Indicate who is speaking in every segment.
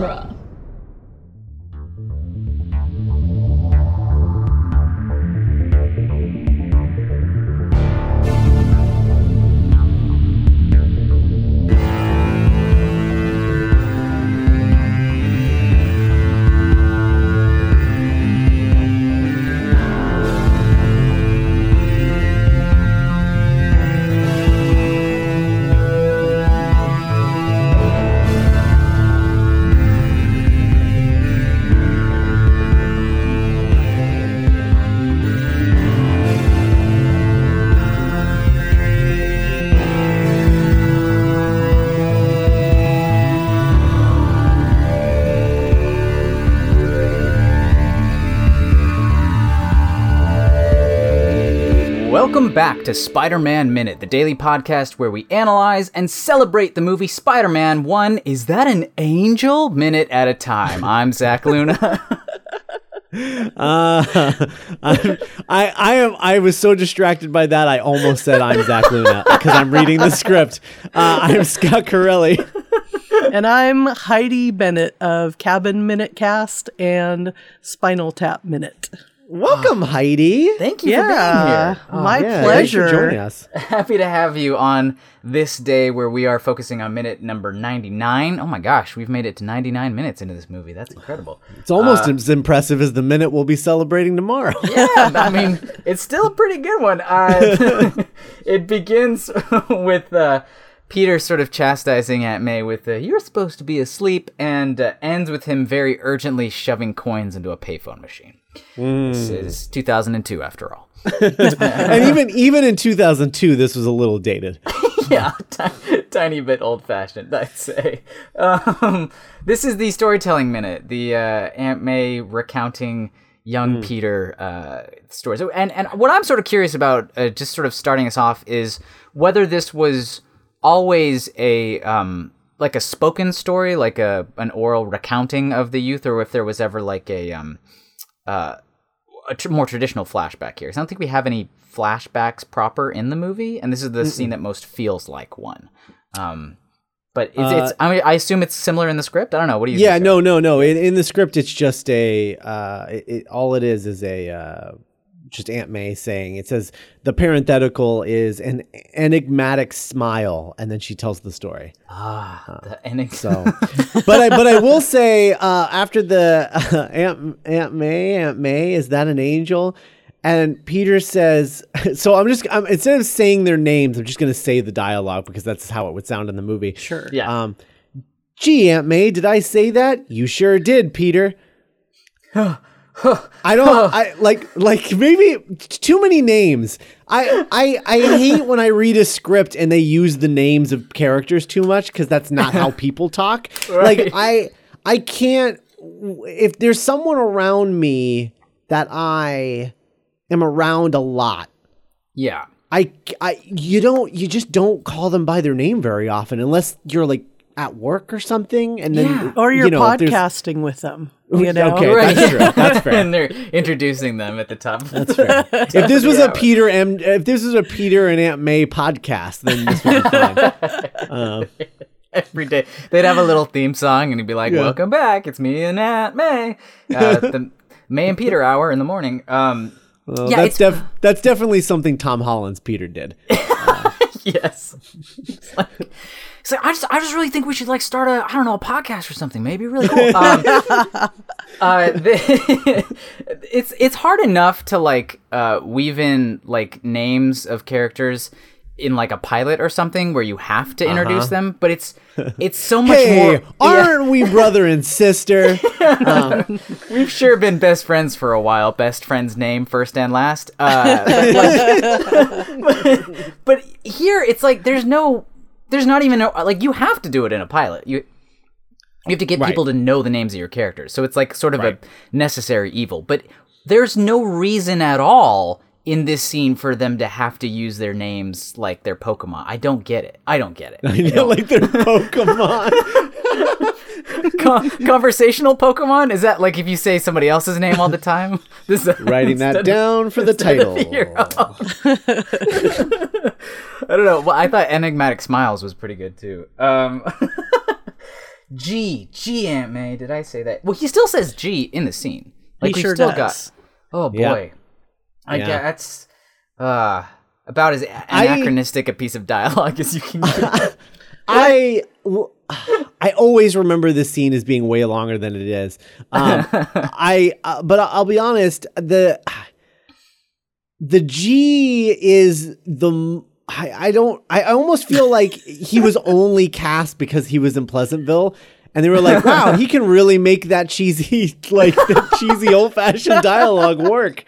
Speaker 1: genre.
Speaker 2: Welcome back to Spider Man Minute, the daily podcast where we analyze and celebrate the movie Spider Man one Is That an Angel? minute at a time. I'm Zach Luna.
Speaker 3: Uh, I'm, I I am I was so distracted by that I almost said I'm Zach Luna because I'm reading the script. Uh, I'm Scott Corelli.
Speaker 4: and I'm Heidi Bennett of Cabin Minute Cast and Spinal Tap Minute.
Speaker 3: Welcome, Heidi.
Speaker 2: Thank you
Speaker 4: Yeah,
Speaker 2: for being here.
Speaker 4: my
Speaker 3: Yeah,
Speaker 4: pleasure.
Speaker 3: for joining us.
Speaker 2: Happy to have you on this day where we are focusing on minute number 99. Oh my gosh, we've made it to 99 minutes into this movie. That's incredible.
Speaker 3: It's almost as impressive as the minute we'll be celebrating tomorrow.
Speaker 2: yeah, I mean, it's still a pretty good one. Uh, it begins with uh, Peter sort of chastising Aunt May with, uh, You're supposed to be asleep, and uh, ends with him very urgently shoving coins into a payphone machine. This is 2002, after all.
Speaker 3: and even even in 2002, this was a little dated.
Speaker 2: yeah, ti- tiny bit old fashioned, I'd say. Um, this is the storytelling minute, the uh, Aunt May recounting young Peter uh, stories. And and what I'm sort of curious about, uh, just sort of starting us off, is whether this was always a um, like a spoken story, like a an oral recounting of the youth, or if there was ever like a um, uh, a tr- more traditional flashback here. I don't think we have any flashbacks proper in the movie, and this is the scene that most feels like one. Um, but it's, it's I, mean, I assume it's similar in the script. I don't know. What do you?
Speaker 3: Uh, Yeah,
Speaker 2: think,
Speaker 3: no, no, no. In, in the script, it's just a. Uh, it, it, all it is is a. Uh, just Aunt May saying it says the parenthetical is an enigmatic smile, and then she tells the story.
Speaker 2: Ah, the ending.
Speaker 3: So, but I but I will say uh, after the uh, Aunt Aunt May Aunt May is that an angel? And Peter says, so I'm just I'm, instead of saying their names, I'm just going to say the dialogue because that's how it would sound in the movie.
Speaker 4: Sure.
Speaker 2: yeah.
Speaker 3: Um, gee, Aunt May, did I say that? You sure did, Peter. I don't. I like like maybe too many names. I I I hate when I read a script and they use the names of characters too much because that's not how people talk.
Speaker 2: Right.
Speaker 3: Like I I can't. If there's someone around me that I am around a lot,
Speaker 2: yeah.
Speaker 3: I, I, you don't, you just don't call them by their name very often unless you're like at work or something, and then
Speaker 2: Yeah.
Speaker 4: Or you're
Speaker 3: you know,
Speaker 4: podcasting with them. You know?
Speaker 3: Okay,
Speaker 2: Right.
Speaker 3: that's true. That's fair.
Speaker 2: and they're introducing them at the top.
Speaker 3: That's fair. if this was a Peter M, if this was a Peter and Aunt May podcast, then this would be fine. Uh,
Speaker 2: Every day they'd have a little theme song, and he'd be like,
Speaker 3: Yeah.
Speaker 2: "Welcome back, it's me and Aunt May, uh, the May and Peter hour in the morning." Um,
Speaker 3: well,
Speaker 2: Yeah,
Speaker 3: that's
Speaker 2: it's-
Speaker 3: def- that's definitely something Tom Holland's Peter did.
Speaker 2: Yes. It's like, it's like, I just I just really think we should like start a I don't know a podcast or something. Maybe really cool. Um, uh, the, it's it's hard enough to like uh, weave in like names of characters in like a pilot or something where you have to introduce them, but it's it's so much
Speaker 3: Hey,
Speaker 2: more.
Speaker 3: Aren't we brother and sister?
Speaker 2: we've sure been best friends for a while. Best friend's name first and last. Uh, but, like- but here it's like there's no there's not even a, like you have to do it in a pilot you you have to get
Speaker 3: Right.
Speaker 2: people to know the names of your characters so it's like sort of
Speaker 3: Right.
Speaker 2: a necessary evil but there's no reason at all in this scene for them to have to use their names like their pokemon i don't get it i don't get it
Speaker 3: You know, like they're Pokemon.
Speaker 2: Con- conversational pokemon is that like if you say somebody else's name all the time this is
Speaker 3: Writing that
Speaker 2: instead of-
Speaker 3: down for the title.
Speaker 2: I don't know. Well, I thought enigmatic smiles was pretty good too. Um, G, G Aunt May. Did I say that? Well, he still says G in the scene. Like
Speaker 4: he
Speaker 2: we've
Speaker 4: sure
Speaker 2: still
Speaker 4: does.
Speaker 2: got. Oh
Speaker 3: Yeah.
Speaker 2: I
Speaker 3: Yeah.
Speaker 2: guess that's uh about as anachronistic a piece of dialogue as you can get.
Speaker 3: I I always remember this scene as being way longer than it is. Um, I uh, but I'll be honest the the G is the I, I don't I almost feel like he was only cast because he was in Pleasantville. And they were like, "Wow, he can really make that cheesy, like the cheesy old-fashioned dialogue work."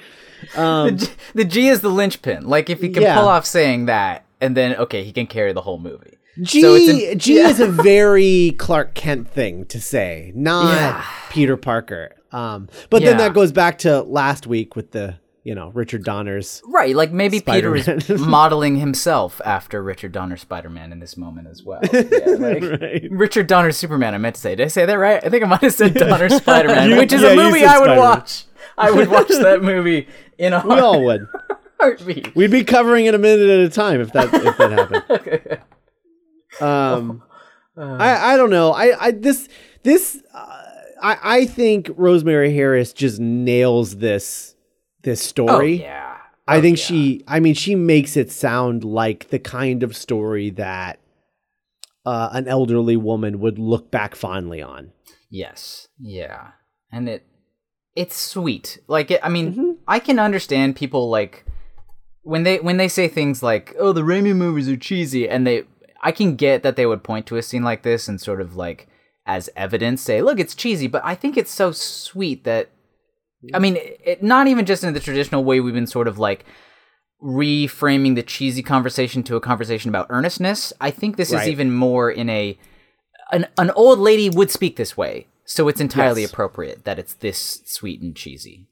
Speaker 2: The, G, the G is the linchpin. Like if he can
Speaker 3: Yeah.
Speaker 2: pull off saying that, and then okay, he can carry the whole movie.
Speaker 3: G
Speaker 2: So
Speaker 3: G is a very Clark Kent thing to say, not
Speaker 2: Yeah.
Speaker 3: Peter Parker. Um, but then that goes back to last week with the you know Richard Donner's.
Speaker 2: Right, like maybe Peter is modeling himself after Richard Donner Spider-Man in this moment as well. Yeah, like,
Speaker 3: Right.
Speaker 2: Richard Donner Superman. I meant to say. Did I say that right? I think I might have said Donner Spider-Man, which is
Speaker 3: yeah,
Speaker 2: a movie I would
Speaker 3: Spider-Man.
Speaker 2: watch. I would watch that movie in a
Speaker 3: We all would.
Speaker 2: heartbeat.
Speaker 3: We'd be covering it a minute at a time if that if that happened. Um, I I don't know. I I this this uh, I I think Rosemary Harris just nails this this story.
Speaker 2: Oh yeah.
Speaker 3: I
Speaker 2: Oh,
Speaker 3: think
Speaker 2: yeah.
Speaker 3: she, I mean, she makes it sound like the kind of story that uh, an elderly woman would look back fondly on.
Speaker 2: Yes. Yeah. And it it's sweet. Like it, I mean,
Speaker 3: Mm-hmm.
Speaker 2: I can understand people like when they when they say things like, "Oh, the Raimi movies are cheesy," and they I can get that they would point to a scene like this and sort of like as evidence say, "Look, it's cheesy," but I think it's so sweet that I mean, it, not even just in the traditional way we've been sort of like reframing the cheesy conversation to a conversation about earnestness. I think this
Speaker 3: Right.
Speaker 2: is even more in a an an old lady would speak this way, so it's entirely
Speaker 3: Yes.
Speaker 2: appropriate that it's this sweet and cheesy.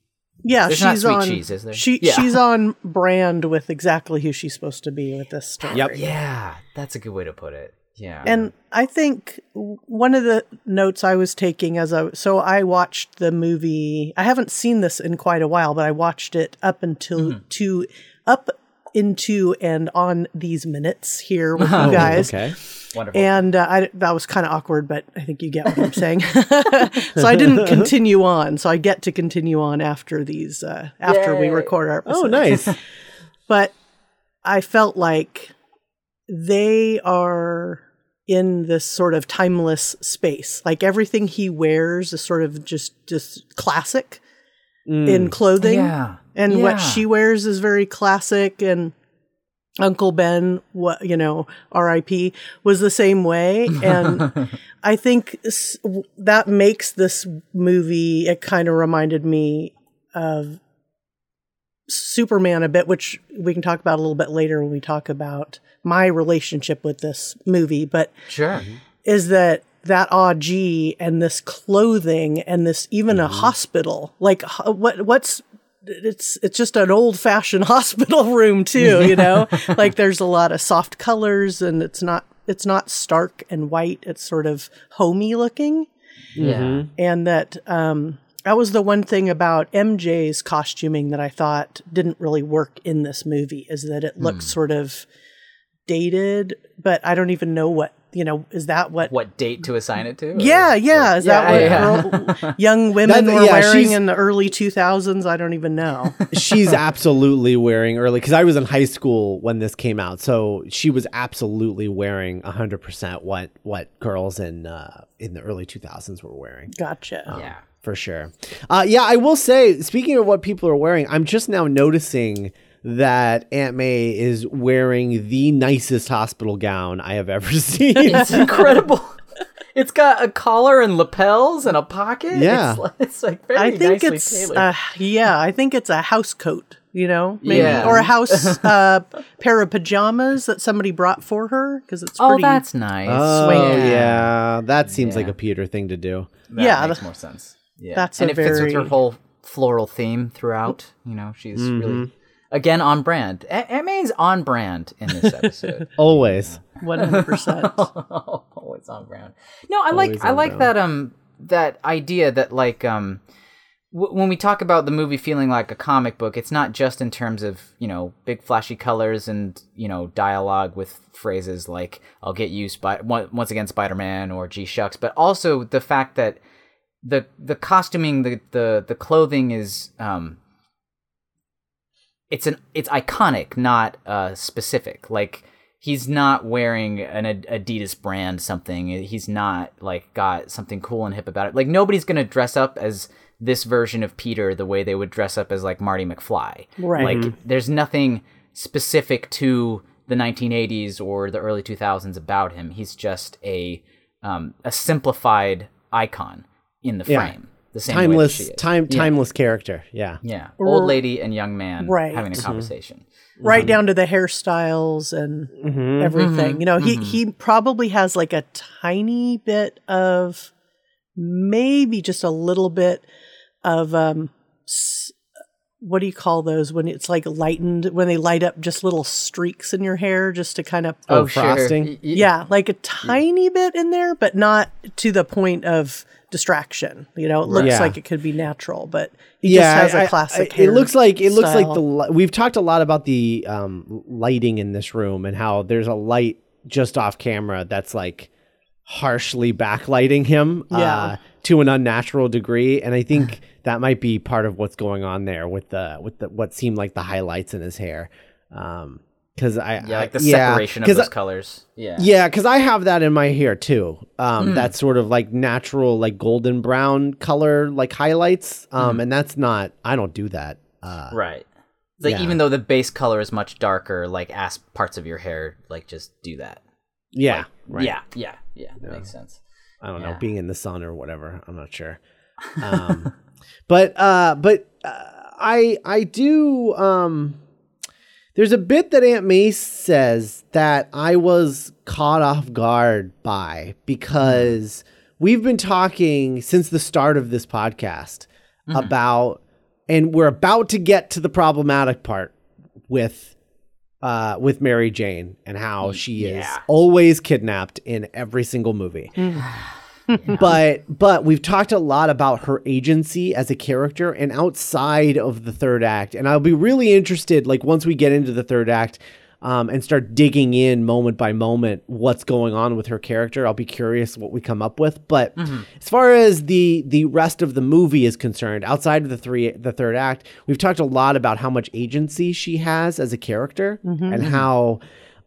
Speaker 4: Yeah,
Speaker 2: There's
Speaker 4: she's on.
Speaker 2: cheese, is there?
Speaker 4: She
Speaker 2: Yeah.
Speaker 4: she's on brand with exactly who she's supposed to be with this story.
Speaker 3: Yep.
Speaker 2: Yeah, that's a good way to put it. Yeah,
Speaker 4: And I think one of the notes I was taking as I so I watched the movie. I haven't seen this in quite a while, but I watched it up until
Speaker 2: Mm-hmm.
Speaker 4: to up into and on these minutes here with
Speaker 2: Oh,
Speaker 4: you guys.
Speaker 3: Okay.
Speaker 2: wonderful.
Speaker 4: And uh, I, that was kind of awkward, but I think you get what I'm saying. so I didn't continue on. So I get to continue on after these, uh, after we record our episode.
Speaker 3: Oh, nice.
Speaker 4: But I felt like they are in this sort of timeless space. Like everything he wears is sort of just just classic in clothing.
Speaker 2: yeah,
Speaker 4: And what she wears is very classic and Uncle Ben, what you know, R.I.P. was the same way, and I think s- that makes this movie. It kind of reminded me of Superman a bit, which we can talk about a little bit later when we talk about my relationship with this movie. But
Speaker 2: sure.
Speaker 4: is that that odd G and this clothing and this even a mm-hmm. hospital like h- what what's it's it's just an old fashioned hospital room too you know? Like there's a lot of soft colors and it's not it's not stark and white. It's sort of homey looking.
Speaker 2: Yeah,
Speaker 4: and that um that was the one thing about MJ's costuming that I thought didn't really work in this movie is that it looks sort of dated but I don't even know what you know is that what
Speaker 2: what date to assign it to? or-
Speaker 4: yeah, yeah. Is that what
Speaker 2: yeah.
Speaker 4: girl, young women
Speaker 3: That-
Speaker 4: were
Speaker 3: yeah,
Speaker 4: wearing in the early 2000s? I don't even know.
Speaker 3: She's absolutely wearing early because I was in high school when this came out, so she was absolutely wearing hundred percent what what girls in uh, in the early two thousands were wearing.
Speaker 4: Gotcha.
Speaker 2: yeah.
Speaker 3: for sure. Uh, yeah, I will say, speaking of what people are wearing, I'm just now noticing that Aunt May is wearing the nicest hospital gown I have ever seen.
Speaker 2: It's incredible. It's got a collar and lapels and a pocket.
Speaker 3: Yeah.
Speaker 2: it's, like- it's like very
Speaker 4: I think
Speaker 2: nicely
Speaker 4: it's
Speaker 2: tailored.
Speaker 4: uh, yeah, I think it's a house coat, you know, maybe
Speaker 2: Yeah.
Speaker 4: or a house uh, pair of pajamas that somebody brought for her because it's
Speaker 2: oh,
Speaker 4: pretty.
Speaker 2: that's nice.
Speaker 3: oh
Speaker 4: Swing.
Speaker 3: yeah, that seems like a Peter thing to do.
Speaker 2: That
Speaker 4: Yeah,
Speaker 2: makes more sense. Yeah,
Speaker 4: that's
Speaker 2: and
Speaker 4: a
Speaker 2: it fits with her whole floral theme throughout. You know, she's
Speaker 3: Mm-hmm.
Speaker 2: really again on brand. A- Aunt on brand in this episode.
Speaker 3: Always.
Speaker 4: One hundred percent.
Speaker 2: Always on brand. No, I like I like
Speaker 3: brand.
Speaker 2: that um that idea that like um w- when we talk about the movie feeling like a comic book, it's not just in terms of you know big flashy colors and you know dialogue with phrases like "I'll get you," Spy- once again Spider-Man or "G shucks," but also the fact that the the costuming, the the the clothing is um, it's an it's iconic, not uh specific. Like he's not wearing an Adidas brand something. He's not like got something cool and hip about it. Like nobody's gonna dress up as this version of Peter the way they would dress up as like Marty McFly.
Speaker 4: Right.
Speaker 2: Like there's nothing specific to the 1980s or the early 2000s about him. He's just a um, a simplified icon in the
Speaker 3: Yeah.
Speaker 2: frame. The same way
Speaker 3: timeless
Speaker 2: she is.
Speaker 3: time
Speaker 2: Yeah.
Speaker 3: timeless character. Yeah.
Speaker 2: Yeah, old lady and young man
Speaker 4: Right.
Speaker 2: having a conversation.
Speaker 4: right down to the hairstyles and
Speaker 3: Mm-hmm.
Speaker 4: everything. You know, he he probably has like a tiny bit of maybe just a little bit of um s- what do you call those when it's like lightened when they light up just little streaks in your hair just to kind of
Speaker 3: Oh, frosting?
Speaker 2: Y- y-
Speaker 4: yeah, like a tiny bit in there but not to the point of distraction. You know, it looks
Speaker 3: Yeah.
Speaker 4: like it could be natural, but he just has
Speaker 3: I-
Speaker 4: a
Speaker 3: I-
Speaker 4: classic
Speaker 3: I- it looks like it looks like the li- we've talked a lot about the um, lighting in this room and how there's a light just off camera that's like harshly backlighting him
Speaker 4: Yeah.
Speaker 3: uh, to an unnatural degree, and I think that might be part of what's going on there with the with the what seemed like the highlights in his hair. Um, because I
Speaker 2: Yeah, like the
Speaker 3: yeah,
Speaker 2: separation of those
Speaker 3: I-
Speaker 2: colors. Yeah.
Speaker 3: yeah, because I have that in my hair too. Um, That sort of like natural, like golden brown color, like highlights. Um,
Speaker 2: Hmm.
Speaker 3: and that's not. I don't do that. Uh,
Speaker 2: Right. Like
Speaker 3: Yeah.
Speaker 2: even though the base color is much darker, like ask parts of your hair, like just do that.
Speaker 3: yeah, right.
Speaker 2: Yeah, yeah, yeah. That makes sense.
Speaker 3: I don't know, being in the sun or whatever. I'm not sure. Um, but uh, but uh, I I do. Um, there's a bit that Aunt May says that I was caught off guard by because we've been talking since the start of this podcast about, and we're about to get to the problematic part with uh, with Mary Jane and how she is
Speaker 2: Yeah.
Speaker 3: always kidnapped in every single movie. but but we've talked a lot about her agency as a character and outside of the third act. And I'll be really interested, like once we get into the third act. Um, and start digging in moment by moment what's going on with her character. I'll be curious what we come up with. But mm-hmm. as far as the the rest of the movie is concerned, outside of the three the third act, we've talked a lot about how much agency she has as a character mm-hmm. and mm-hmm. how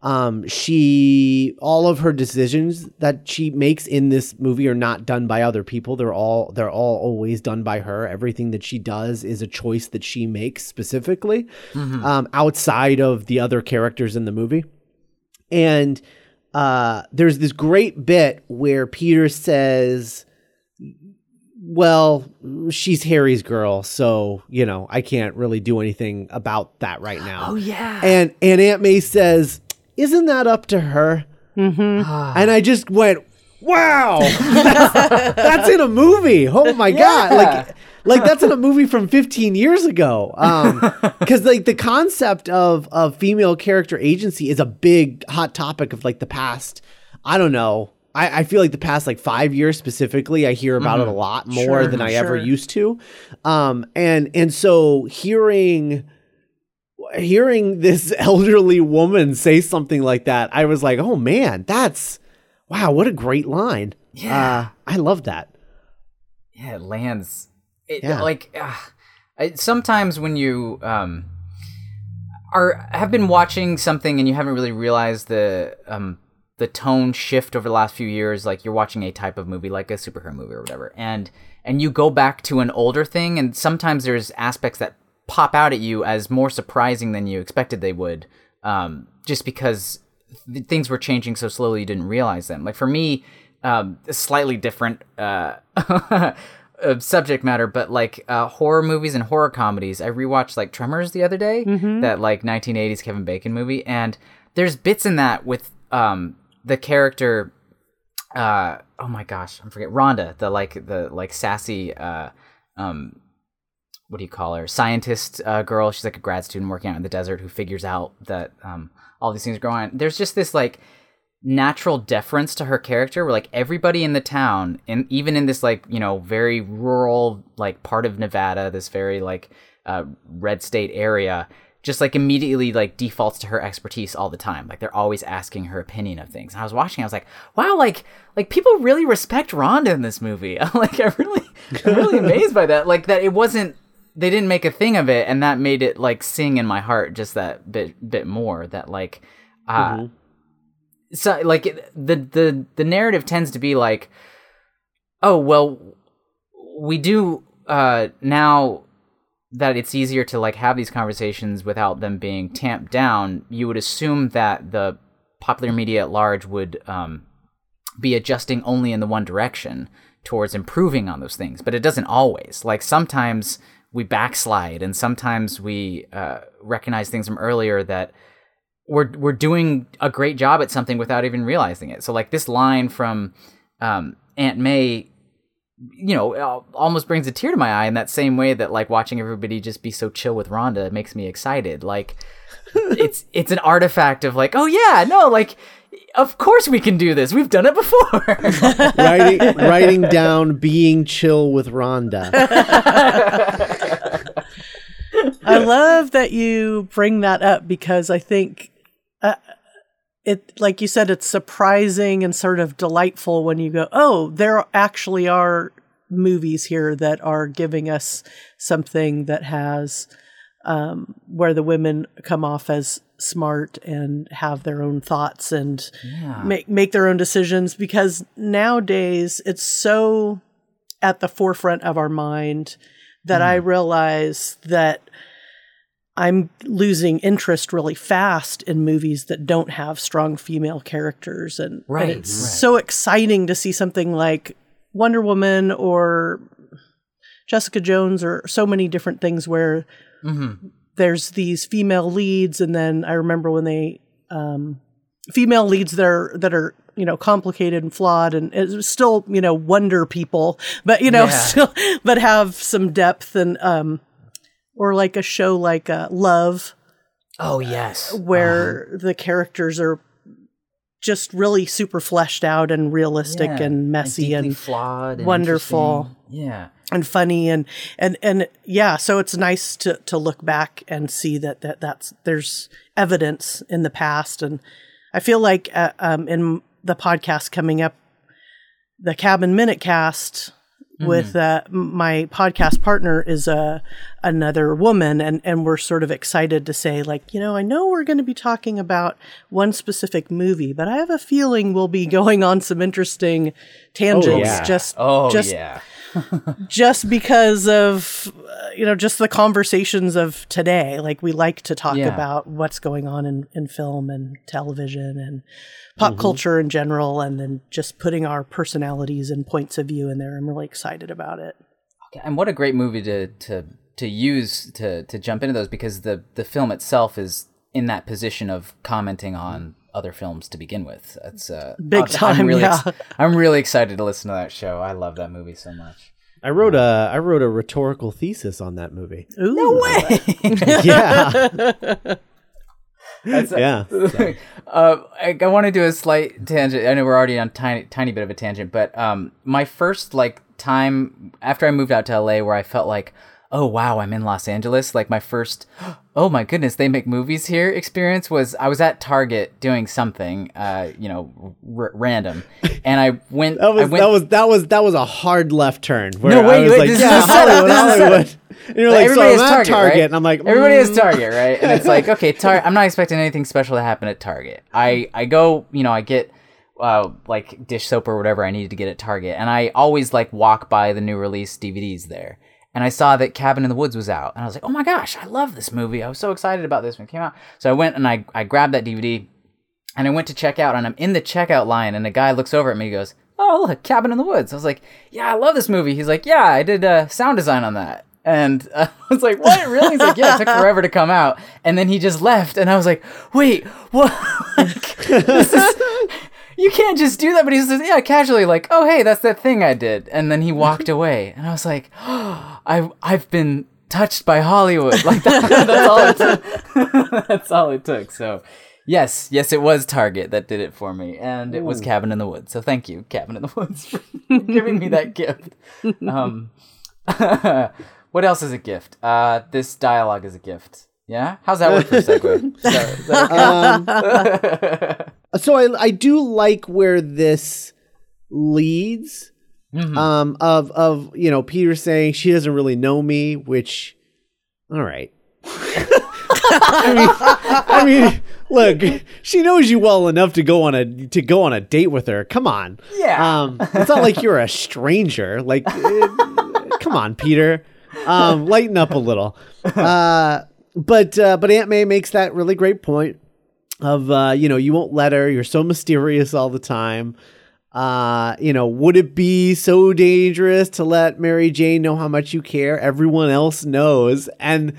Speaker 3: um, she all of her decisions that she makes in this movie are not done by other people. They're all they're all always done by her. Everything that she does is a choice that she makes specifically um, outside of the other characters in the movie. And uh, there's this great bit where Peter says, "Well, she's Harry's girl, so you know I can't really do anything about that right now."
Speaker 2: Oh yeah.
Speaker 3: And and Aunt May says, "Isn't that up to her?" Mm-hmm. Ah. And I just went, "Wow, that's, that's in a movie! Oh my god!" Like, like that's in a movie from 15 years ago. Um, because like the concept of of female character agency is a big hot topic of like the past. I don't know. I, I feel like the past like five years specifically, I hear about it a mm-hmm. lot more
Speaker 4: Sure,
Speaker 3: than I ever used to. Um, and and so hearing hearing this elderly woman say something like that, I was like, oh man, that's wow, what a great line.
Speaker 2: Yeah.
Speaker 3: Uh, I love that.
Speaker 2: yeah, it lands. It,
Speaker 3: Yeah.
Speaker 2: Like uh, I, sometimes when you um are have been watching something and you haven't really realized the um the tone shift over the last few years like you're watching a type of movie like a superhero movie or whatever and and you go back to an older thing and sometimes there's aspects that pop out at you as more surprising than you expected they would um just because th- things were changing so slowly you didn't realize them like for me um slightly different uh uh, subject matter, but like uh, horror movies and horror comedies. I rewatched like Tremors the other day, that like 1980s Kevin Bacon movie, and there's bits in that with um the character. Uh, oh my gosh, I'm forget Rhonda, the like the like sassy uh um what do you call her scientist uh, girl. She's like a grad student working out in the desert who figures out that um all these things are going on. There's just this like natural deference to her character where like everybody in the town and even in this like you know very rural like part of nevada this very like uh, red state area just like immediately like defaults to her expertise all the time like they're always asking her opinion of things and i was watching i was like wow like like people really respect rhonda in this movie like i really i'm really amazed by that like that it wasn't they didn't make a thing of it and that made it like sing in my heart just that bit bit more that like uh
Speaker 3: Mm-hmm.
Speaker 2: so like it- the the the narrative tends to be like oh well we do uh now that it's easier to like have these conversations without them being tamped down you would assume that the popular media at large would um be adjusting only in the one direction towards improving on those things but it doesn't always like sometimes we backslide and sometimes we uh, recognize things from earlier that we're we're doing a great job at something without even realizing it. So like this line from um, Aunt May, you know, almost brings a tear to my eye in that same way that like watching everybody just be so chill with Rhonda makes me excited. Like it's it's an artifact of like, oh yeah, no, like of course we can do this. We've done it before.
Speaker 3: writing writing down being chill with Rhonda.
Speaker 4: I love that you bring that up because I think uh, it, like you said, it's surprising and sort of delightful when you go, oh, there actually are movies here that are giving us something that has um, where the women come off as smart and have their own thoughts and make make their own decisions because nowadays it's so at the forefront of our mind that I realize that I'm losing interest really fast in movies that don't have strong female characters and,
Speaker 2: Right,
Speaker 4: and it's
Speaker 2: right.
Speaker 4: so exciting to see something like Wonder Woman or Jessica Jones or so many different things where there's these female leads and then I remember when they um female leads that are that are you know complicated and flawed and it's still you know wonder people but you know
Speaker 2: Yeah.
Speaker 4: still but have some depth and um or like a show like uh, Love
Speaker 2: oh yes,
Speaker 4: where the characters are just really super fleshed out and realistic
Speaker 2: Yeah,
Speaker 4: and messy
Speaker 2: deeply
Speaker 4: and,
Speaker 2: flawed, and
Speaker 4: wonderful.
Speaker 2: Yeah.
Speaker 4: and funny and and and yeah so it's nice to to look back and see that that that's there's evidence in the past and i feel like uh, um in the podcast coming up the cabin minute cast with uh, my podcast partner is uh, another woman and and we're sort of excited to say like you know i know we're going to be talking about one specific movie but i have a feeling we'll be going on some interesting tangents
Speaker 3: yeah.
Speaker 4: just
Speaker 2: Oh
Speaker 4: just
Speaker 2: yeah.
Speaker 4: Just because of uh, you know just the conversations of today like we like to talk
Speaker 2: Yeah.
Speaker 4: about what's going on in, in film and television and pop culture in general and then just putting our personalities and points of view in there i'm really excited about it okay.
Speaker 2: and what a great movie to to to use to to jump into those because the the film itself is in that position of commenting on other films to begin with. That's uh,
Speaker 4: Big
Speaker 2: I'm
Speaker 4: time,
Speaker 2: really
Speaker 4: yeah.
Speaker 2: I'm really excited to listen to that show. I love that movie so much.
Speaker 3: I wrote a I wrote a rhetorical thesis on that movie.
Speaker 4: Ooh. no way
Speaker 3: Yeah,
Speaker 2: That's
Speaker 3: yeah.
Speaker 2: uh, I, I want to do a slight tangent. I know we're already on tiny tiny bit of a tangent, but um, my first like time after I moved out to LA, where I felt like, oh wow, I'm in Los Angeles. Like my first, oh my goodness, they make movies here. Experience was I was at Target doing something, uh, you know, r- random, and I went.
Speaker 3: That was
Speaker 2: I went,
Speaker 3: that was that was that was a hard left turn. Where
Speaker 2: No, wait,
Speaker 3: I was
Speaker 2: wait,
Speaker 3: like,
Speaker 2: this is
Speaker 3: yeah,
Speaker 2: setup,
Speaker 3: Hollywood,
Speaker 2: this is.
Speaker 3: Hollywood. And you're like, so
Speaker 2: everybody
Speaker 3: I'm
Speaker 2: has
Speaker 3: at
Speaker 2: Target,
Speaker 3: Target,
Speaker 2: right?
Speaker 3: and I'm like,
Speaker 2: everybody has
Speaker 3: mm.
Speaker 2: Target, right? And it's like, okay, Tar- I'm not expecting anything special to happen at Target. I I go, you know, I get uh, like dish soap or whatever I needed to get at Target, and I always like walk by the new release DVDs there. And I saw that Cabin in the Woods was out, and I was like, oh my gosh, I love this movie. I was so excited about this when it came out. So I went and I I grabbed that DVD, and I went to check out, and I'm in the checkout line, and a guy looks over at me, and goes. Oh look, Cabin in the Woods. I was like, "Yeah, I love this movie." He's like, "Yeah, I did uh, sound design on that." And uh, I was like, "What? Really?" He's like, "Yeah, it took forever to come out." And then he just left, and I was like, "Wait, what? like, this is, you can't just do that." But he says, "Yeah, casually, like, oh hey, that's that thing I did." And then he walked away, and I was like, oh, "I've I've been touched by Hollywood." Like that, that's all it took. that's all it took. So, Yes, yes, it was Target that did it for me, and it was Cabin in the Woods. So thank you, Cabin in the Woods, for giving me that gift. Um, what else is a gift? Uh, this dialogue is a gift. Yeah, how's that work for a segue? Is that- is that okay?
Speaker 3: So I I do like where this leads. Um, of of you know Peter saying she doesn't really know me, which, all right. I mean, I mean, look, she knows you well enough to go on a to go on a date with her. Come on,
Speaker 2: Yeah.
Speaker 3: Um, it's not like you're a stranger. Like, eh, come on, Peter, um, lighten up a little. Uh, but uh, but Aunt May makes that really great point of uh, you know you won't let her. You're so mysterious all the time. Uh, you know, would it be so dangerous to let Mary Jane know how much you care? Everyone else knows, and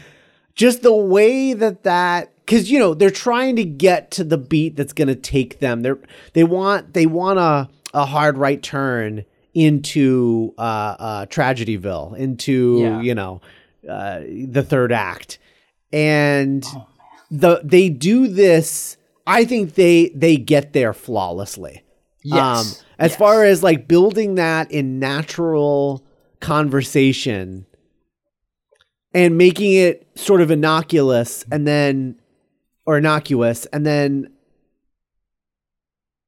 Speaker 3: just the way that that because you know they're trying to get to the beat that's going to take them. They're they want they want a a hard right turn into uh, uh Tragedyville, into
Speaker 2: Yeah.
Speaker 3: you know uh, the third act, and the they do this. I think they they get there flawlessly.
Speaker 2: Yes.
Speaker 3: Um, as far as like building that in natural conversation and making it sort of innocuous and then or innocuous and then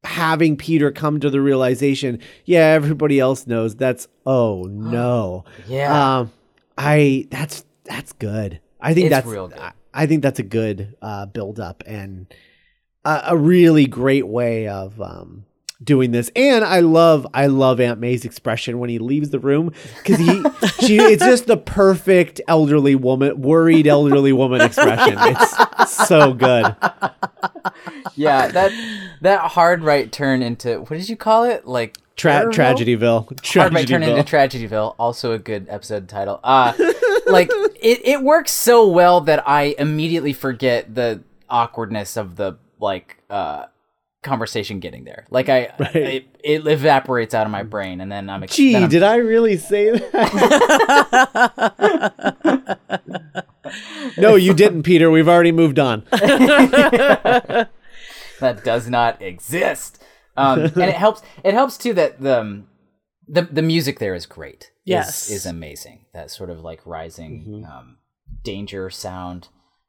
Speaker 3: having Peter come to the realization, yeah, everybody else knows that's oh no.
Speaker 2: yeah.
Speaker 3: Um I that's that's good. I think
Speaker 2: It's
Speaker 3: that's
Speaker 2: real good.
Speaker 3: I, I think that's a good uh build up and a, a really great way of um doing this. And i love i love aunt may's expression when he leaves the room because he she it's just the perfect elderly woman worried elderly woman expression. It's so good.
Speaker 2: Yeah, that that hard right turn into what did you call it? Like
Speaker 3: Tra- tragedyville
Speaker 2: Hard right turn into
Speaker 3: Tragedyville.
Speaker 2: Tragedyville. Also a good episode title. Uh like it, it works so well that I immediately forget the awkwardness of the like uh conversation getting there. Like I, it, it evaporates out of my brain and then I'm ex-
Speaker 3: gee
Speaker 2: then I'm-
Speaker 3: did i really say that no you didn't peter we've already moved on
Speaker 2: that does not exist. Um, and it helps. It helps too that the um, the the music there is great.
Speaker 4: Yes.
Speaker 2: is, amazing. That sort of like rising um, danger sound,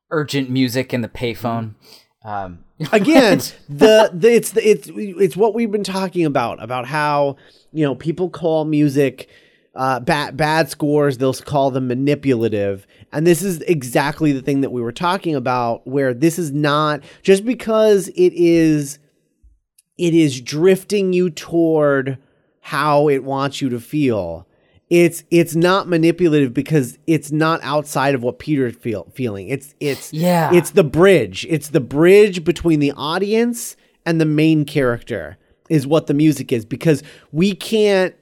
Speaker 2: urgent music in the payphone. Um,
Speaker 3: again the, the it's the it's it's what we've been talking about about how you know people call music uh bad bad scores they'll call them manipulative and this is exactly the thing that we were talking about where this is not just because it is it is drifting you toward how it wants you to feel it's it's not manipulative because it's not outside of what Peter's feel feeling. It's it's
Speaker 2: Yeah.
Speaker 3: It's the bridge. It's the bridge between the audience and the main character is what the music is because we can't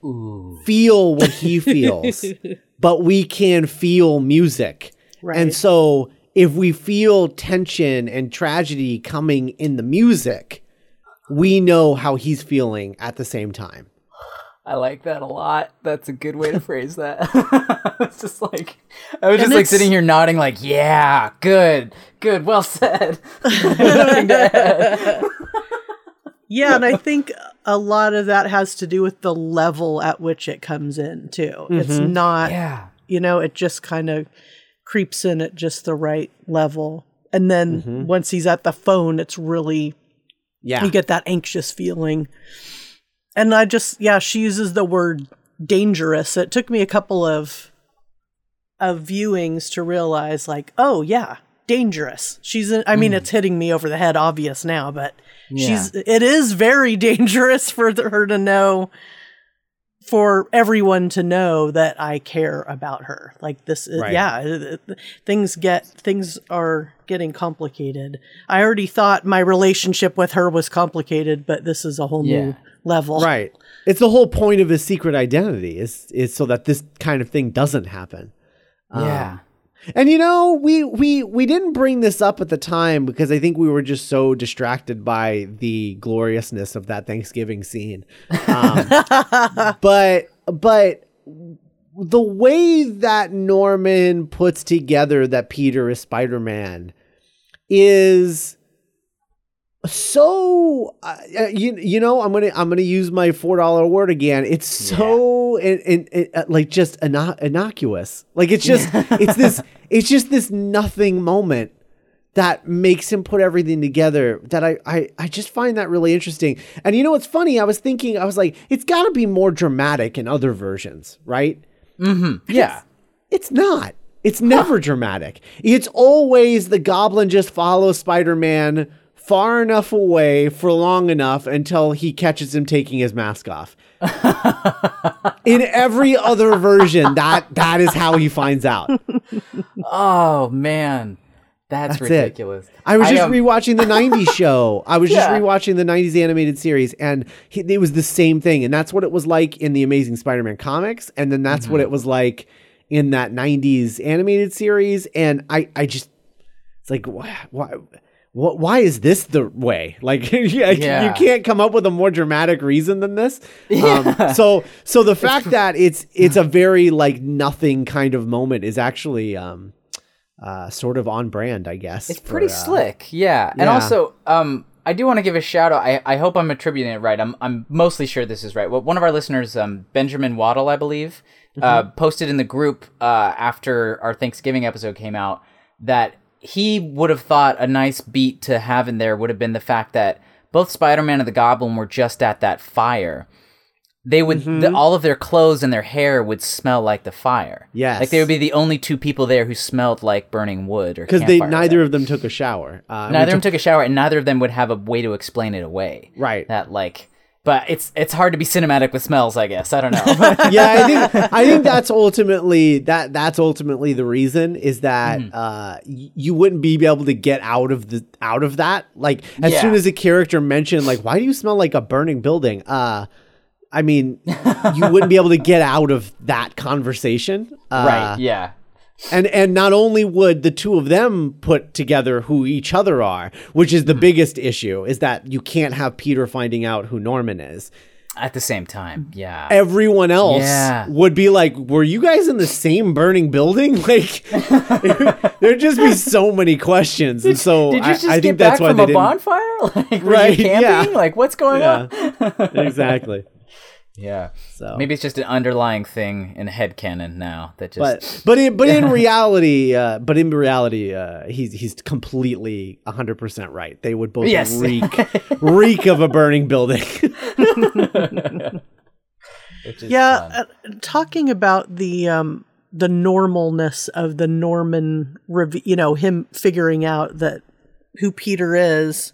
Speaker 3: feel what he feels, but we can feel music.
Speaker 4: Right.
Speaker 3: And so if we feel tension and tragedy coming in the music, we know how he's feeling at the same time.
Speaker 2: I like that a lot. That's a good way to phrase that. it's just like I was just
Speaker 4: And
Speaker 2: like sitting here nodding, like, yeah, good, good, well said. Nothing to add.
Speaker 4: Yeah, and I think a lot of that has to do with the level at which it comes in too. It's mm-hmm. not,
Speaker 2: yeah,
Speaker 4: you know, it just kind of creeps in at just the right level. And then mm-hmm. once he's at the phone, it's really
Speaker 3: Yeah.
Speaker 4: you get that anxious feeling. And I just yeah, she uses the word dangerous. It took me a couple of of viewings to realize like, oh yeah, dangerous. She's in, I mean hmm. it's hitting me over the head obvious now, but she's it is very dangerous for her to know for everyone to know that I care about her. Like this is,
Speaker 3: Right.
Speaker 4: yeah, it- it- things get things are getting complicated. I already thought my relationship with her was complicated, but this is a whole
Speaker 2: Yeah.
Speaker 4: new level.
Speaker 3: Right. It's the whole point of his secret identity is is so that this kind of thing doesn't happen.
Speaker 2: yeah.
Speaker 3: Um, And you know, we we we didn't bring this up at the time because I think we were just so distracted by the gloriousness of that Thanksgiving scene. Um, but but the way that Norman puts together that Peter is Spider-Man is so uh, uh, you you know I'm gonna I'm gonna use my four dollar word again. It's so in, in, in, uh, like just inno- innocuous. Like it's just it's this it's just this nothing moment that makes him put everything together. That I I I just find that really interesting. And you know what's funny? I was thinking I was like it's got to be more dramatic in other versions, right? Mm-hmm.
Speaker 2: Yeah.
Speaker 3: It's not. It's never dramatic. It's always the goblin just follows Spider Man far enough away for long enough until he catches him taking his mask off. In every other version, that that is how he finds out.
Speaker 2: Oh man, that's,
Speaker 3: That's it.
Speaker 2: ridiculous.
Speaker 3: I was just
Speaker 2: um,
Speaker 3: rewatching the 90s show. I was just rewatching the 90s animated series, and he, it was the same thing. And that's what it was like in the Amazing Spider Man comics. And then that's what
Speaker 2: Mm-hmm.
Speaker 3: it was like in that 90s animated series. And I, I just, it's like, why, why, wh- why is this the way? Like, yeah,
Speaker 2: Yeah.
Speaker 3: you can't come up with a more dramatic reason than this. Um, so, so the fact that it's, it's a very like nothing kind of moment is actually, um, uh, sort of on brand, I guess.
Speaker 2: It's
Speaker 3: for,
Speaker 2: pretty
Speaker 3: uh,
Speaker 2: slick, yeah. And
Speaker 3: yeah.
Speaker 2: also, um, I do want to give a shout out. I, I hope I'm attributing it right. I'm I'm mostly sure this is right. Well, one of our listeners, um, Benjamin Waddle, I believe, uh, posted in the group uh, after our Thanksgiving episode came out that he would have thought a nice beat to have in there would have been the fact that both Spider-Man and the Goblin were just at that fire. They would
Speaker 3: Mm-hmm.
Speaker 2: the, all of their clothes and their hair would smell like the fire.
Speaker 3: Yes.
Speaker 2: like they would be the only two people there who smelled like burning wood or
Speaker 3: because they neither of them took a shower. Uh,
Speaker 2: neither of them took a shower, and neither of them would have a way to explain it away.
Speaker 3: Right.
Speaker 2: That like, but it's it's hard to be cinematic with smells. I guess I don't know.
Speaker 3: yeah, I think I think that's ultimately that that's ultimately the reason is that
Speaker 2: Mm-hmm.
Speaker 3: uh, you wouldn't be able to get out of the out of that. Like as
Speaker 2: Yeah.
Speaker 3: soon as a character mentioned like, why do you smell like a burning building? Uh, I mean, you wouldn't be able to get out of that conversation. Uh,
Speaker 2: right? Yeah.
Speaker 3: And and not only would the two of them put together who each other are, which is the mm. biggest issue, is that you can't have Peter finding out who Norman is.
Speaker 2: At the same time, yeah.
Speaker 3: Everyone else
Speaker 2: Yeah.
Speaker 3: would be like, "Were you guys in the same burning building?" Like, there'd just be so many questions, and so
Speaker 2: Did you
Speaker 3: I,
Speaker 2: just
Speaker 3: I
Speaker 2: get
Speaker 3: think
Speaker 2: back
Speaker 3: that's why
Speaker 2: from
Speaker 3: they
Speaker 2: a
Speaker 3: didn't.
Speaker 2: bonfire? Like,
Speaker 3: Right,
Speaker 2: you
Speaker 3: yeah.
Speaker 2: Like, what's going
Speaker 3: Yeah.
Speaker 2: on?
Speaker 3: exactly.
Speaker 2: Yeah.
Speaker 3: So
Speaker 2: Maybe it's just an underlying thing in head headcanon now that just.
Speaker 3: but but in but in reality, uh, but in reality, uh, he's he's completely hundred percent right. They would both
Speaker 2: Yes.
Speaker 3: reek reek of a burning building.
Speaker 4: yeah, uh, talking about the um the normalness of the Norman, rev- you know, him figuring out that who Peter is.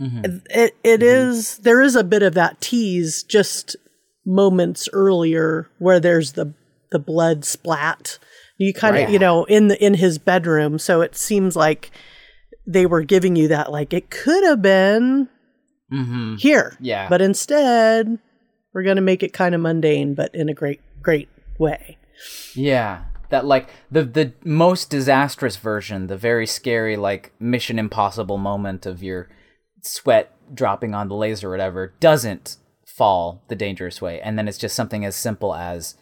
Speaker 2: Mm-hmm.
Speaker 4: It it is- there is a bit of that tease just moments earlier where there's the the blood splat. You kind of
Speaker 3: Right.
Speaker 4: you know in the in his bedroom, so it seems like they were giving you that like it could have been
Speaker 2: Mhm.
Speaker 4: here.
Speaker 2: Yeah.
Speaker 4: But instead, we're going to make it kind of mundane, but in a great, great way.
Speaker 2: Yeah. That like the the most disastrous version, the very scary like Mission Impossible moment of your sweat dropping on the laser or whatever, doesn't fall the dangerous way. And then it's just something as simple as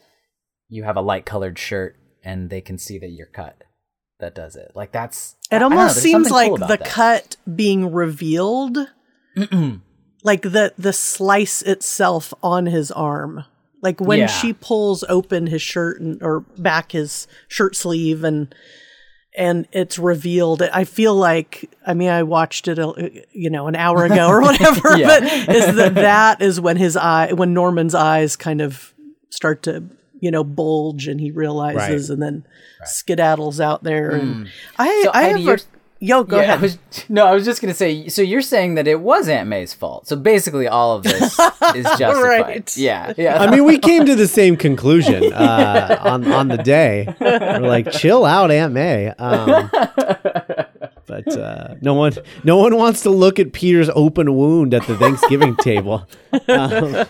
Speaker 2: you have a light colored shirt and they can see that you're cut. That does it. Like that's
Speaker 4: It
Speaker 2: don't know,
Speaker 4: almost seems like
Speaker 2: cool
Speaker 4: the
Speaker 2: that.
Speaker 4: cut being revealed, like the the slice itself on his arm. Like when
Speaker 2: Yeah.
Speaker 4: she pulls open his shirt and, or back his shirt sleeve and and it's revealed. I feel like I mean I watched it a, you know an hour ago or whatever,
Speaker 2: Yeah.
Speaker 4: but is that that is when his eye when Norman's eyes kind of start to you know bulge and he realizes and then skedaddles out there and I
Speaker 2: Hmm. So,
Speaker 4: I
Speaker 2: Heidi,
Speaker 4: have a, yo go
Speaker 2: Yeah,
Speaker 4: ahead
Speaker 2: I was, no, I was just gonna say. So you're saying that it was Aunt May's fault. So basically, all of this is justified.
Speaker 4: Right.
Speaker 2: Yeah, yeah.
Speaker 3: I mean, we came to the same conclusion uh, on on the day. We're like, chill out, Aunt May. Um, but uh, no one, no one wants to look at Peter's open wound at the Thanksgiving table. Um,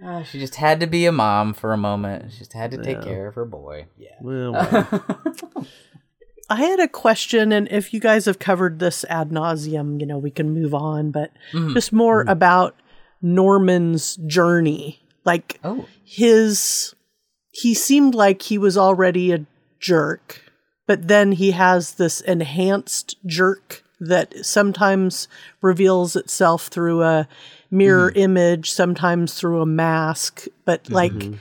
Speaker 2: Uh, she just had to be a mom for a moment. She just had to take care of her boy. Yeah.
Speaker 3: well, well,
Speaker 4: I had a question, and if you guys have covered this ad nauseum, you know, we can move on, but
Speaker 2: Mm-hmm.
Speaker 4: just more mm-hmm. about Norman's journey. Like
Speaker 2: Oh.
Speaker 4: his, he seemed like he was already a jerk, but then he has this enhanced jerk that sometimes reveals itself through a mirror mm-hmm. image, sometimes through a mask. But like mm-hmm.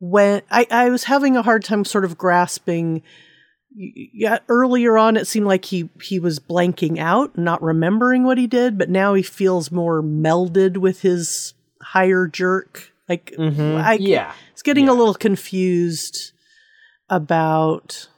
Speaker 4: when I, I was having a hard time sort of grasping yeah earlier on it seemed like he he was blanking out not remembering what he did but now he feels more melded with his higher jerk like mm-hmm. I,
Speaker 2: Yeah.
Speaker 4: it's getting a little confused about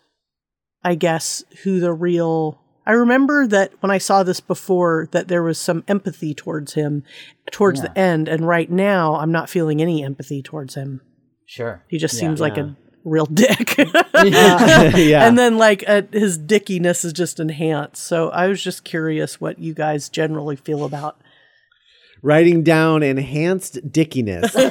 Speaker 4: i guess who the real i remember that when i saw this before that there was some empathy towards him towards the end and right now i'm not feeling any empathy towards him
Speaker 2: Sure.
Speaker 4: he just
Speaker 2: Yeah.
Speaker 4: seems like a real dick
Speaker 3: yeah.
Speaker 4: and then like uh, his dickiness is just enhanced so i was just curious what you guys generally feel about
Speaker 3: writing down enhanced dickiness.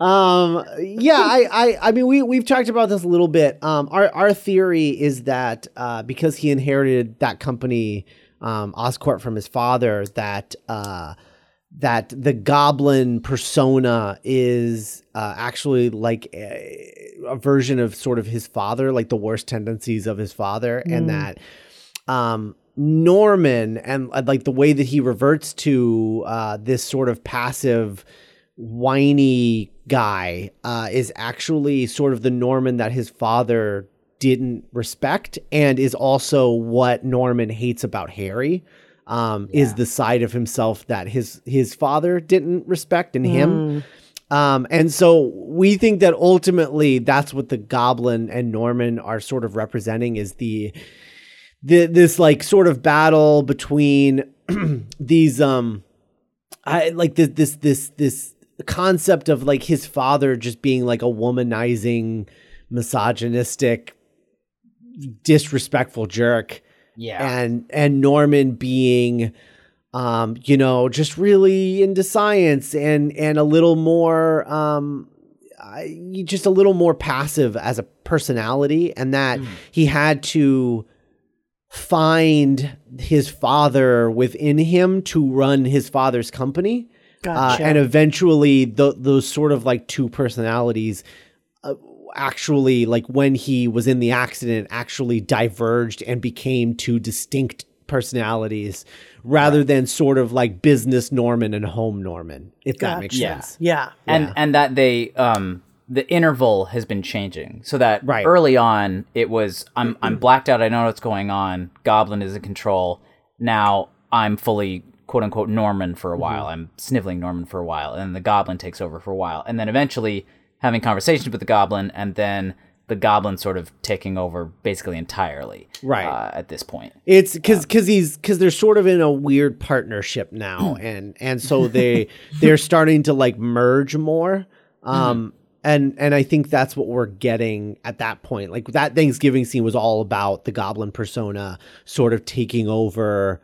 Speaker 3: um, yeah, I, I, I mean, we we've talked about this a little bit. Um, our our theory is that uh, because he inherited that company, um, Oscorp from his father, that uh, that the goblin persona is uh, actually like a, a version of sort of his father, like the worst tendencies of his father, and that um, Norman and uh, like the way that he reverts to uh, this sort of passive, whiny guy uh, is actually sort of the Norman that his father didn't respect, and is also what Norman hates about Harry. Um, Is the side of himself that his his father didn't respect in him. Um, and so we think that ultimately that's what the Goblin and Norman are sort of representing is the the this like sort of battle between these um I like this this this this concept of like his father just being like a womanizing misogynistic disrespectful jerk
Speaker 2: Yeah.
Speaker 3: and and Norman being um you know just really into science and and a little more um I- just a little more passive as a personality and that he had to find his father within him to run his father's company uh, and eventually th- those sort of like two personalities actually like when he was in the accident actually diverged and became two distinct personalities rather than sort of like business Norman and home Norman if that makes
Speaker 2: Gotcha.
Speaker 3: sense.
Speaker 4: Yeah.
Speaker 2: And and that they um the interval has been changing. So that
Speaker 3: Right.
Speaker 2: early on it was i'm i'm blacked out. I don't know what's going on. Goblin is in control. Now i'm fully quote unquote norman for a while. I'm sniveling norman for a while. And then the goblin takes over for a while. And then eventually having conversations with the goblin and then the goblin sort of taking over basically entirely
Speaker 3: Right.
Speaker 2: uh, at this point
Speaker 3: It's because because he's because they're sort of in a weird partnership now, and and so they they're starting to like merge more. Um, and and I think that's what we're getting at that point. Like that Thanksgiving scene was all about the Goblin persona sort of taking over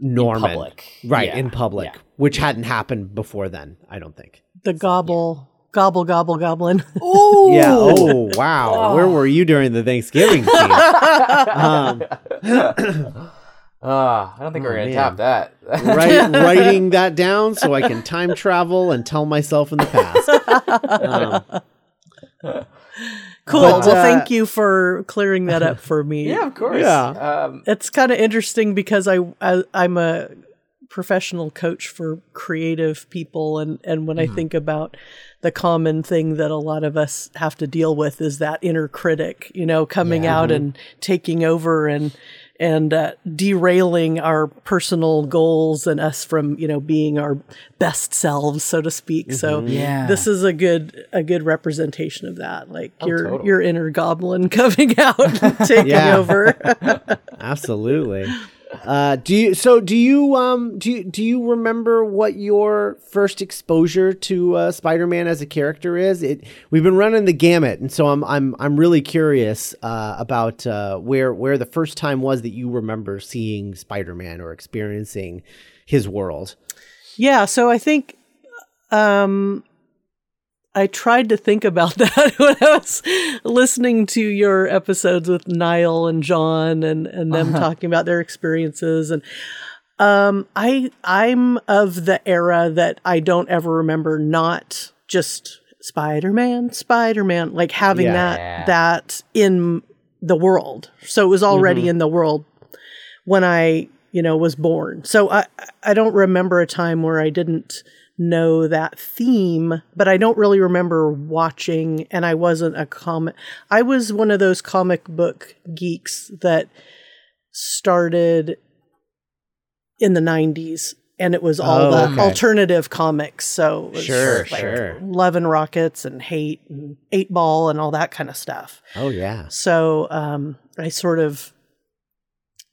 Speaker 3: Norman,
Speaker 2: public.
Speaker 3: right
Speaker 2: Yeah.
Speaker 3: in public,
Speaker 2: Yeah.
Speaker 3: which hadn't happened before then. I don't think.
Speaker 4: the gobble gobble gobble goblin Oh
Speaker 3: Yeah. Oh wow. Where were you during the Thanksgiving scene? um,
Speaker 2: uh, i don't think we're gonna
Speaker 3: man.
Speaker 2: tap that
Speaker 3: write, writing that down so I can time travel and tell myself in the past. Um,
Speaker 4: cool
Speaker 3: But,
Speaker 4: well
Speaker 3: uh,
Speaker 4: thank you for clearing that up for me
Speaker 2: yeah of course
Speaker 3: Yeah.
Speaker 2: um,
Speaker 4: it's kind of interesting because I, I I'm a professional coach for creative people and and when I mm-hmm. think about the common thing that a lot of us have to deal with is that inner critic, you know, coming out mm-hmm. and taking over and and uh, derailing our personal goals and us from you know being our best selves, so to speak. So mm-hmm.
Speaker 2: Yeah.
Speaker 4: this is a good a good representation of that, like oh, your
Speaker 2: totally.
Speaker 4: your inner goblin coming out and taking over.
Speaker 3: absolutely. Uh, do you? So do you? Um, do you? Do you remember what your first exposure to uh, Spider-Man as a character is? It. We've been running the gamut, and so I'm. I'm. I'm really curious uh, about uh, where where the first time was that you remember seeing Spider-Man or experiencing his world.
Speaker 4: Yeah, so I think um I tried to think about that when I was listening to your episodes with Niall and John and and them talking about their experiences and um I I'm of the era that I don't ever remember not just Spider-Man, Spider-Man like having
Speaker 2: Yeah.
Speaker 4: that that in the world. So it was already in the world when I, you know, was born. So I I don't remember a time where I didn't know that theme, but I don't really remember watching and I wasn't a comic I was one of those comic book geeks that started in the 90s and it was all
Speaker 3: Oh,
Speaker 4: the
Speaker 3: okay.
Speaker 4: alternative comics. So it was
Speaker 3: Sure,
Speaker 4: like
Speaker 3: sure.
Speaker 4: Love and Rockets and Hate and Eight Ball and all that kind of stuff.
Speaker 3: Oh yeah.
Speaker 4: So um, I sort of,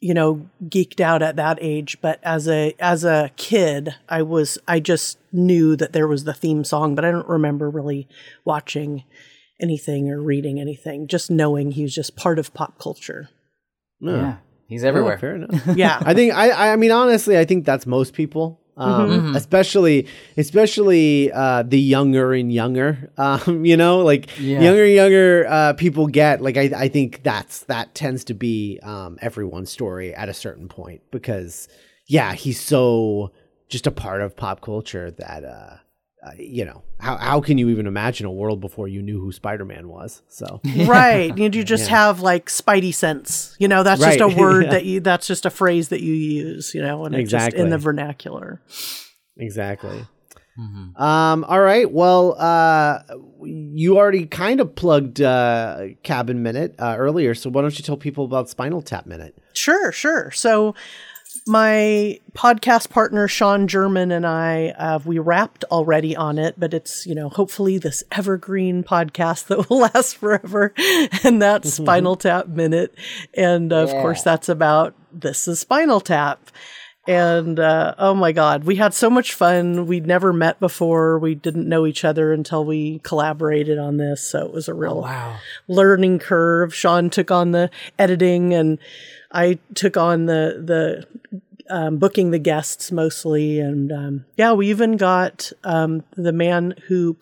Speaker 4: you know, geeked out at that age. But as a as a kid, I was I just knew that there was the theme song, but I don't remember really watching anything or reading anything. Just knowing he was just part of pop culture.
Speaker 3: No.
Speaker 2: Yeah, he's
Speaker 3: Oh,
Speaker 2: everywhere.
Speaker 3: fair enough.
Speaker 4: Yeah.
Speaker 3: I think I I mean honestly I think that's most people. Um, especially especially uh, the younger and younger um, you know like
Speaker 2: Yeah.
Speaker 3: younger and younger uh, people get like I, I think that's that tends to be um, everyone's story at a certain point because yeah he's so just a part of pop culture that uh, uh, you know how, how can you even imagine a world before you knew who spider-man was so
Speaker 4: right. You, you just have like spidey sense. You know, that's just a word
Speaker 3: Yeah.
Speaker 4: that you that's just a phrase that you use, you know, and it's just in the vernacular.
Speaker 3: Exactly. Um, all right. Well, uh, you already kind of plugged uh, Cabin Minute uh, earlier, so why don't you tell people about Spinal Tap Minute?
Speaker 4: Sure, sure. So my podcast partner Sean German and I uh, we wrapped already on it, but it's you know hopefully this evergreen podcast that will last forever, and that's Spinal Tap Minute, and of
Speaker 2: Yeah.
Speaker 4: course that's about this is Spinal Tap. And uh, oh my God, we had so much fun. We'd never met before. We didn't know each other until we collaborated on this. So it was a real
Speaker 2: Wow.
Speaker 4: learning curve. Sean took on the editing, and I took on the the um, booking the guests mostly. And um, yeah, we even got um, the man who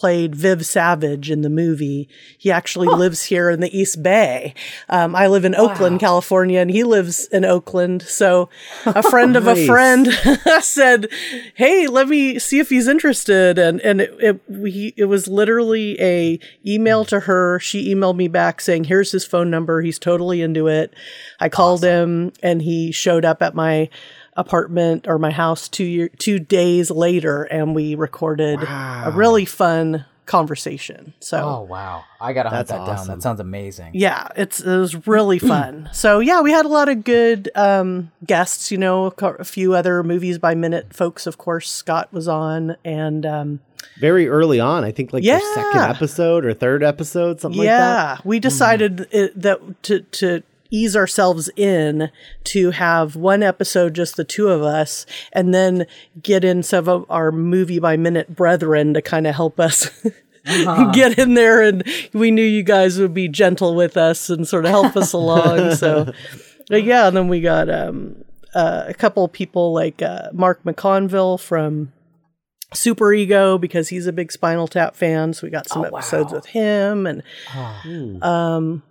Speaker 4: played Viv Savage in the movie. He actually lives here in the East Bay. Um, I live in Oakland, California, and he lives in Oakland. So a friend of a friend said, "Hey, let me see if he's interested." And and it it, we, it was literally a email to her. She emailed me back saying, "Here's his phone number. He's totally into it." I called him, and he showed up at my apartment or my house two year two days later, and we recorded a really fun conversation. So.
Speaker 2: Oh wow! I gotta hunt
Speaker 3: That's
Speaker 2: that down. That sounds amazing.
Speaker 4: Yeah, it's it was really fun. so yeah, we had a lot of good um, guests. You know, a, few other movies by minute folks. Of course, Scott was on, and um,
Speaker 3: Very early on, I think like your second episode or third episode, something like that.
Speaker 4: yeah, we decided it, that to to ease ourselves in to have one episode just the two of us, and then get in some of our movie by minute brethren to kind of help us. Get in there, and we knew you guys would be gentle with us and sort of help us along. So, but yeah, and then we got um, uh, a couple people like uh, Mark McConville from Super Ego because he's a big Spinal Tap fan. So we got some
Speaker 2: Oh, wow.
Speaker 4: episodes with him and
Speaker 3: Hmm.
Speaker 4: um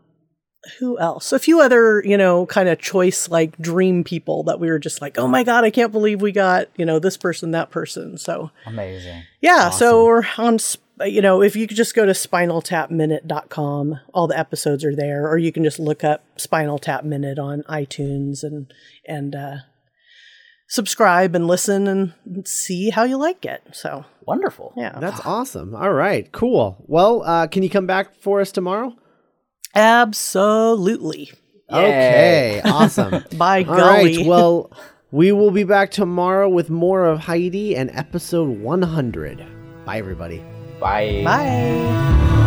Speaker 4: who else? A few other, you know, kind of choice like dream people that we were just like, oh my god, I can't believe we got you know this person, that person. So
Speaker 2: Amazing.
Speaker 4: yeah, so we're on. You know, if you could just go to spinaltapminute.com, all the episodes are there, or you can just look up Spinal Tap Minute on iTunes and and uh, subscribe and listen and see how you like it. So
Speaker 2: Wonderful.
Speaker 4: yeah,
Speaker 3: That's awesome. All right, cool. Well, uh, can you come back for us tomorrow?
Speaker 4: Absolutely.
Speaker 3: Okay, awesome.
Speaker 4: By
Speaker 3: All
Speaker 4: golly,
Speaker 3: right. Well, we will be back tomorrow with more of Heidi and episode 100. Bye, everybody.
Speaker 2: Bye.
Speaker 4: bye.